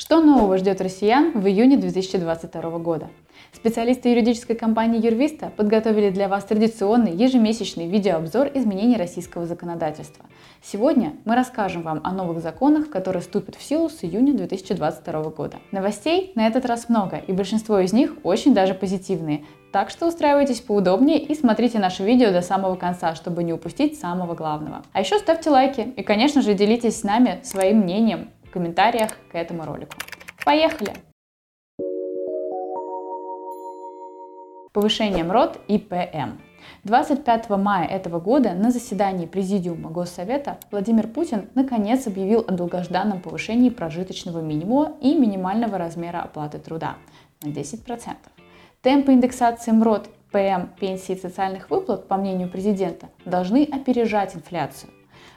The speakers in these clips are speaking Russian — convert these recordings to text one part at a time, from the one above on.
Что нового ждет россиян в июне 2022 года? Специалисты юридической компании Юрвиста подготовили для вас традиционный ежемесячный видеообзор изменений российского законодательства. Сегодня мы расскажем вам о новых законах, которые вступят в силу с июня 2022 года. Новостей на этот раз много, и большинство из них очень даже позитивные. Так что устраивайтесь поудобнее и смотрите наше видео до самого конца, чтобы не упустить самого главного. А еще ставьте лайки и, конечно же, делитесь с нами своим мнением в комментариях к этому ролику. Поехали! Повышение МРОД и ПМ. 25 мая этого года на заседании Президиума Госсовета Владимир Путин наконец объявил о долгожданном повышении прожиточного минимума и минимального размера оплаты труда на 10%. Темпы индексации МРОД, ПМ, пенсий и социальных выплат, по мнению президента, должны опережать инфляцию.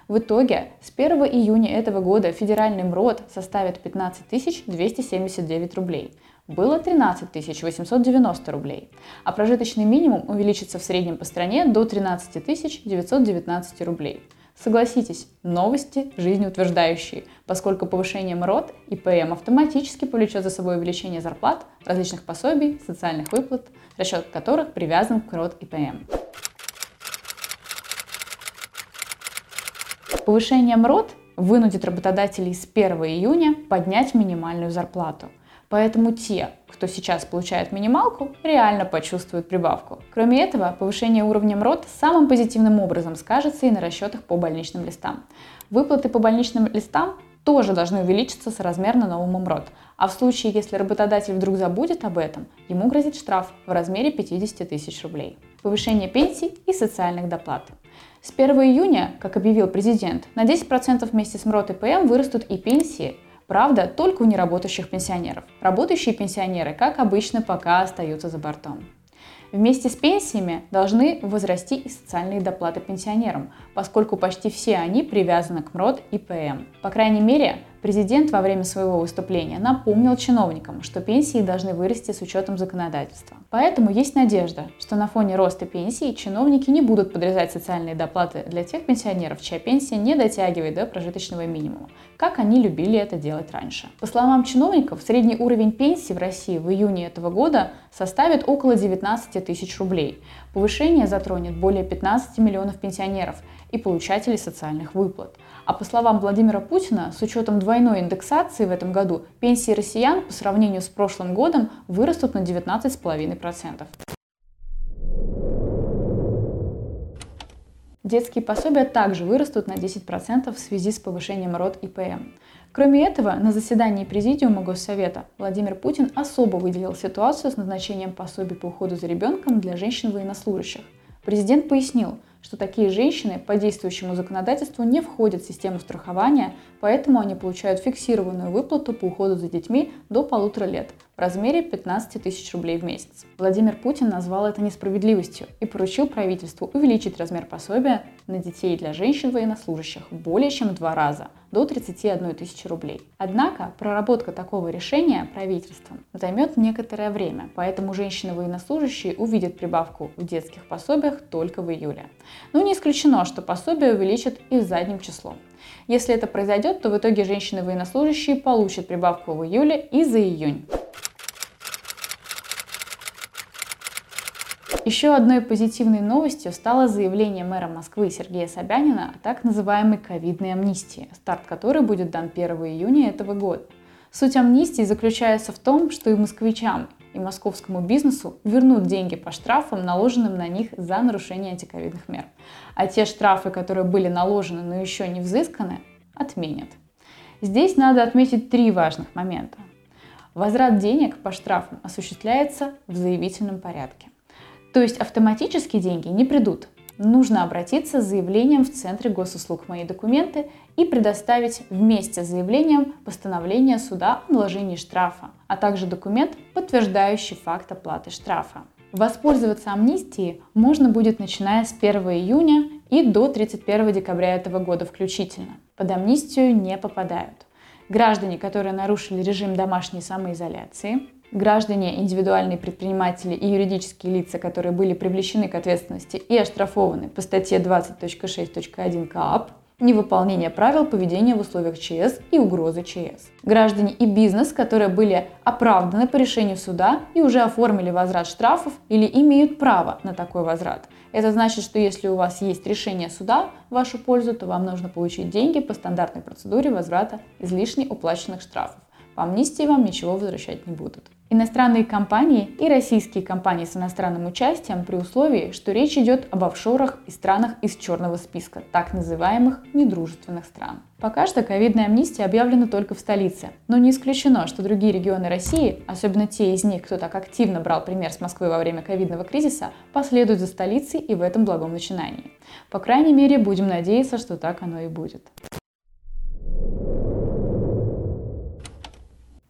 В итоге с 1 июня этого года федеральный МРОД составит 15 279 рублей. Было 13 890 рублей, а прожиточный минимум увеличится в среднем по стране до 13 919 рублей. Согласитесь, новости жизнеутверждающие, поскольку повышение МРОД и ПМ автоматически повлечет за собой увеличение зарплат, различных пособий, социальных выплат, расчет которых привязан к МРОД и ПМ. Повышение МРОД вынудит работодателей с 1 июня поднять минимальную зарплату. Поэтому те, кто сейчас получает минималку, реально почувствуют прибавку. Кроме этого, повышение уровня МРОД самым позитивным образом скажется и на расчетах по больничным листам. Выплаты по больничным листам тоже должны увеличиться соразмерно новому МРОД. А в случае, если работодатель вдруг забудет об этом, ему грозит штраф в размере 50 тысяч рублей. Повышение пенсий и социальных доплат. С 1 июня, как объявил президент, на 10% вместе с МРОТ и ПМ вырастут и пенсии, Правда, только у неработающих пенсионеров. Работающие пенсионеры, как обычно, пока остаются за бортом. Вместе с пенсиями должны возрасти и социальные доплаты пенсионерам, поскольку почти все они привязаны к МРОД и ПМ. По крайней мере, Президент во время своего выступления напомнил чиновникам, что пенсии должны вырасти с учетом законодательства. Поэтому есть надежда, что на фоне роста пенсий чиновники не будут подрезать социальные доплаты для тех пенсионеров, чья пенсия не дотягивает до прожиточного минимума, как они любили это делать раньше. По словам чиновников, средний уровень пенсии в России в июне этого года составит около 19 тысяч рублей. Повышение затронет более 15 миллионов пенсионеров и получателей социальных выплат. А по словам Владимира Путина, с учетом двойной индексации в этом году, пенсии россиян по сравнению с прошлым годом вырастут на 19,5%. Детские пособия также вырастут на 10% в связи с повышением РОД и ПМ. Кроме этого, на заседании Президиума Госсовета Владимир Путин особо выделил ситуацию с назначением пособий по уходу за ребенком для женщин-военнослужащих. Президент пояснил, что такие женщины по действующему законодательству не входят в систему страхования, поэтому они получают фиксированную выплату по уходу за детьми до полутора лет в размере 15 тысяч рублей в месяц. Владимир Путин назвал это несправедливостью и поручил правительству увеличить размер пособия на детей для женщин-военнослужащих более чем в два раза – до 31 тысячи рублей. Однако проработка такого решения правительством займет некоторое время, поэтому женщины-военнослужащие увидят прибавку в детских пособиях только в июле. Но не исключено, что пособие увеличат и задним числом. Если это произойдет, то в итоге женщины-военнослужащие получат прибавку в июле и за июнь. Еще одной позитивной новостью стало заявление мэра Москвы Сергея Собянина о так называемой ковидной амнистии, старт которой будет дан 1 июня этого года. Суть амнистии заключается в том, что и москвичам, и московскому бизнесу вернут деньги по штрафам, наложенным на них за нарушение антиковидных мер. А те штрафы, которые были наложены, но еще не взысканы, отменят. Здесь надо отметить три важных момента. Возврат денег по штрафам осуществляется в заявительном порядке. То есть автоматически деньги не придут. Нужно обратиться с заявлением в Центре госуслуг «Мои документы» и предоставить вместе с заявлением постановление суда о наложении штрафа, а также документ, подтверждающий факт оплаты штрафа. Воспользоваться амнистией можно будет начиная с 1 июня и до 31 декабря этого года включительно. Под амнистию не попадают граждане, которые нарушили режим домашней самоизоляции, граждане, индивидуальные предприниматели и юридические лица, которые были привлечены к ответственности и оштрафованы по статье 20.6.1 КАП, невыполнение правил поведения в условиях ЧС и угрозы ЧС. Граждане и бизнес, которые были оправданы по решению суда и уже оформили возврат штрафов или имеют право на такой возврат. Это значит, что если у вас есть решение суда в вашу пользу, то вам нужно получить деньги по стандартной процедуре возврата излишне уплаченных штрафов. По амнистии вам ничего возвращать не будут иностранные компании и российские компании с иностранным участием при условии, что речь идет об офшорах и странах из черного списка, так называемых недружественных стран. Пока что ковидная амнистия объявлена только в столице, но не исключено, что другие регионы России, особенно те из них, кто так активно брал пример с Москвы во время ковидного кризиса, последуют за столицей и в этом благом начинании. По крайней мере, будем надеяться, что так оно и будет.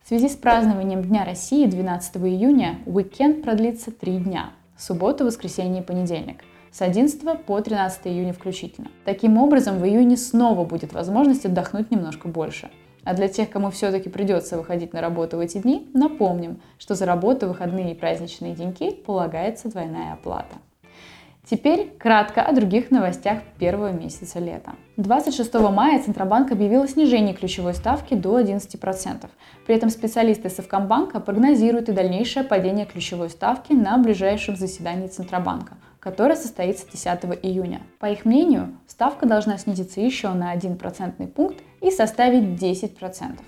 В связи с празднованием Дня России 12 июня уикенд продлится три дня – суббота, воскресенье и понедельник – с 11 по 13 июня включительно. Таким образом, в июне снова будет возможность отдохнуть немножко больше. А для тех, кому все-таки придется выходить на работу в эти дни, напомним, что за работу, выходные и праздничные деньки полагается двойная оплата. Теперь кратко о других новостях первого месяца лета. 26 мая Центробанк объявил о снижении ключевой ставки до 11%. При этом специалисты Совкомбанка прогнозируют и дальнейшее падение ключевой ставки на ближайшем заседании Центробанка, которое состоится 10 июня. По их мнению, ставка должна снизиться еще на 1 процентный пункт и составить 10%.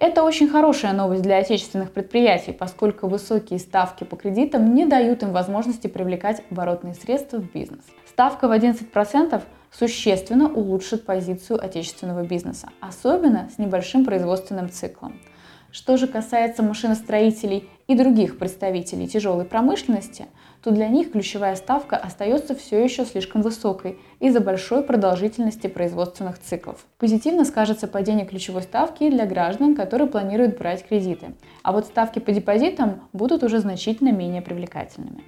Это очень хорошая новость для отечественных предприятий, поскольку высокие ставки по кредитам не дают им возможности привлекать оборотные средства в бизнес. Ставка в 11% существенно улучшит позицию отечественного бизнеса, особенно с небольшим производственным циклом. Что же касается машиностроителей и других представителей тяжелой промышленности, то для них ключевая ставка остается все еще слишком высокой из-за большой продолжительности производственных циклов. Позитивно скажется падение ключевой ставки для граждан, которые планируют брать кредиты, а вот ставки по депозитам будут уже значительно менее привлекательными.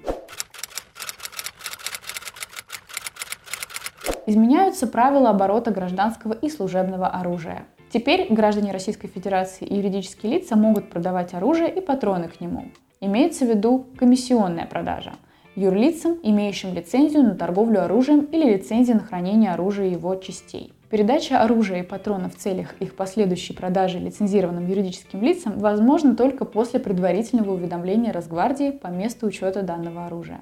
Изменяются правила оборота гражданского и служебного оружия. Теперь граждане Российской Федерации и юридические лица могут продавать оружие и патроны к нему. Имеется в виду комиссионная продажа юрлицам, имеющим лицензию на торговлю оружием или лицензию на хранение оружия и его частей. Передача оружия и патронов в целях их последующей продажи лицензированным юридическим лицам возможна только после предварительного уведомления Росгвардии по месту учета данного оружия.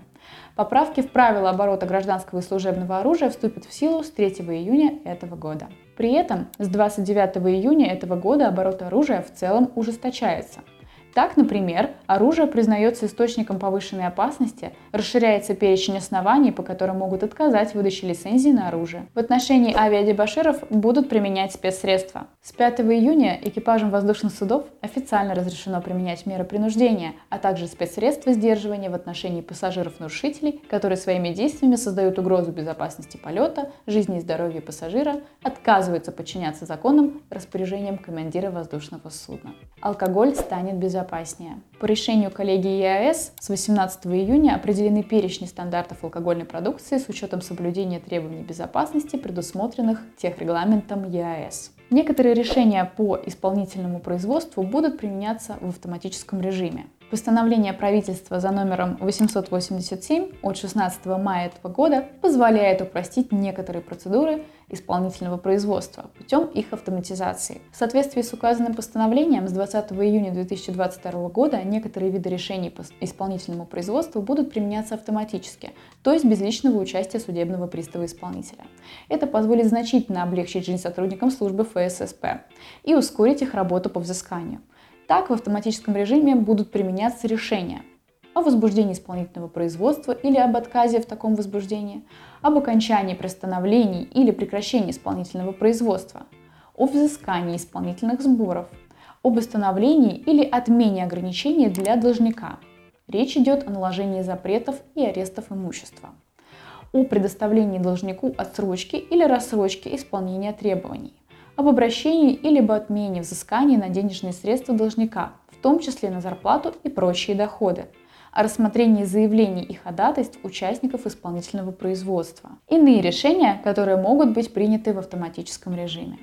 Поправки в правила оборота гражданского и служебного оружия вступят в силу с 3 июня этого года. При этом с 29 июня этого года оборот оружия в целом ужесточается – так, например, оружие признается источником повышенной опасности, расширяется перечень оснований, по которым могут отказать в выдаче лицензии на оружие. В отношении авиадебаширов будут применять спецсредства. С 5 июня экипажам воздушных судов официально разрешено применять меры принуждения, а также спецсредства сдерживания в отношении пассажиров-нарушителей, которые своими действиями создают угрозу безопасности полета, жизни и здоровья пассажира, отказываются подчиняться законам распоряжениям командира воздушного судна. Алкоголь станет безопасным безопаснее. По решению коллегии ЕАЭС с 18 июня определены перечни стандартов алкогольной продукции с учетом соблюдения требований безопасности, предусмотренных техрегламентом ЕАЭС. Некоторые решения по исполнительному производству будут применяться в автоматическом режиме. Постановление правительства за номером 887 от 16 мая этого года позволяет упростить некоторые процедуры исполнительного производства путем их автоматизации. В соответствии с указанным постановлением с 20 июня 2022 года некоторые виды решений по исполнительному производству будут применяться автоматически, то есть без личного участия судебного пристава исполнителя. Это позволит значительно облегчить жизнь сотрудникам службы ФССП и ускорить их работу по взысканию. Так в автоматическом режиме будут применяться решения о возбуждении исполнительного производства или об отказе в таком возбуждении, об окончании приостановлений или прекращении исполнительного производства, о взыскании исполнительных сборов, об установлении или отмене ограничений для должника. Речь идет о наложении запретов и арестов имущества, о предоставлении должнику отсрочки или рассрочки исполнения требований, об обращении или об отмене взыскания на денежные средства должника, в том числе на зарплату и прочие доходы, о рассмотрении заявлений и ходатайств участников исполнительного производства. Иные решения, которые могут быть приняты в автоматическом режиме.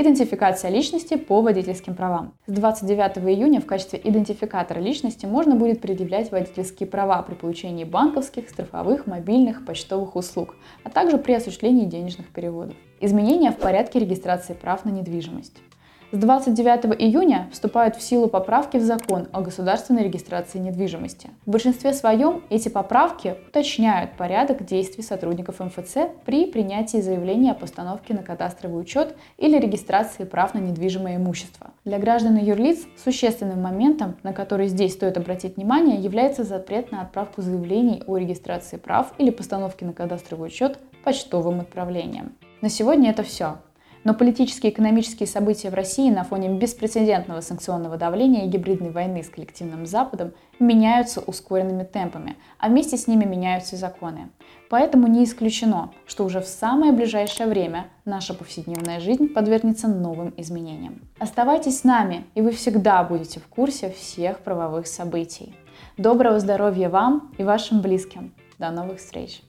Идентификация личности по водительским правам. С 29 июня в качестве идентификатора личности можно будет предъявлять водительские права при получении банковских, страховых, мобильных, почтовых услуг, а также при осуществлении денежных переводов. Изменения в порядке регистрации прав на недвижимость. С 29 июня вступают в силу поправки в закон о государственной регистрации недвижимости. В большинстве своем эти поправки уточняют порядок действий сотрудников МФЦ при принятии заявления о постановке на кадастровый учет или регистрации прав на недвижимое имущество. Для граждан и юрлиц существенным моментом, на который здесь стоит обратить внимание, является запрет на отправку заявлений о регистрации прав или постановке на кадастровый учет почтовым отправлением. На сегодня это все. Но политические и экономические события в России на фоне беспрецедентного санкционного давления и гибридной войны с коллективным Западом меняются ускоренными темпами, а вместе с ними меняются и законы. Поэтому не исключено, что уже в самое ближайшее время наша повседневная жизнь подвергнется новым изменениям. Оставайтесь с нами, и вы всегда будете в курсе всех правовых событий. Доброго здоровья вам и вашим близким. До новых встреч!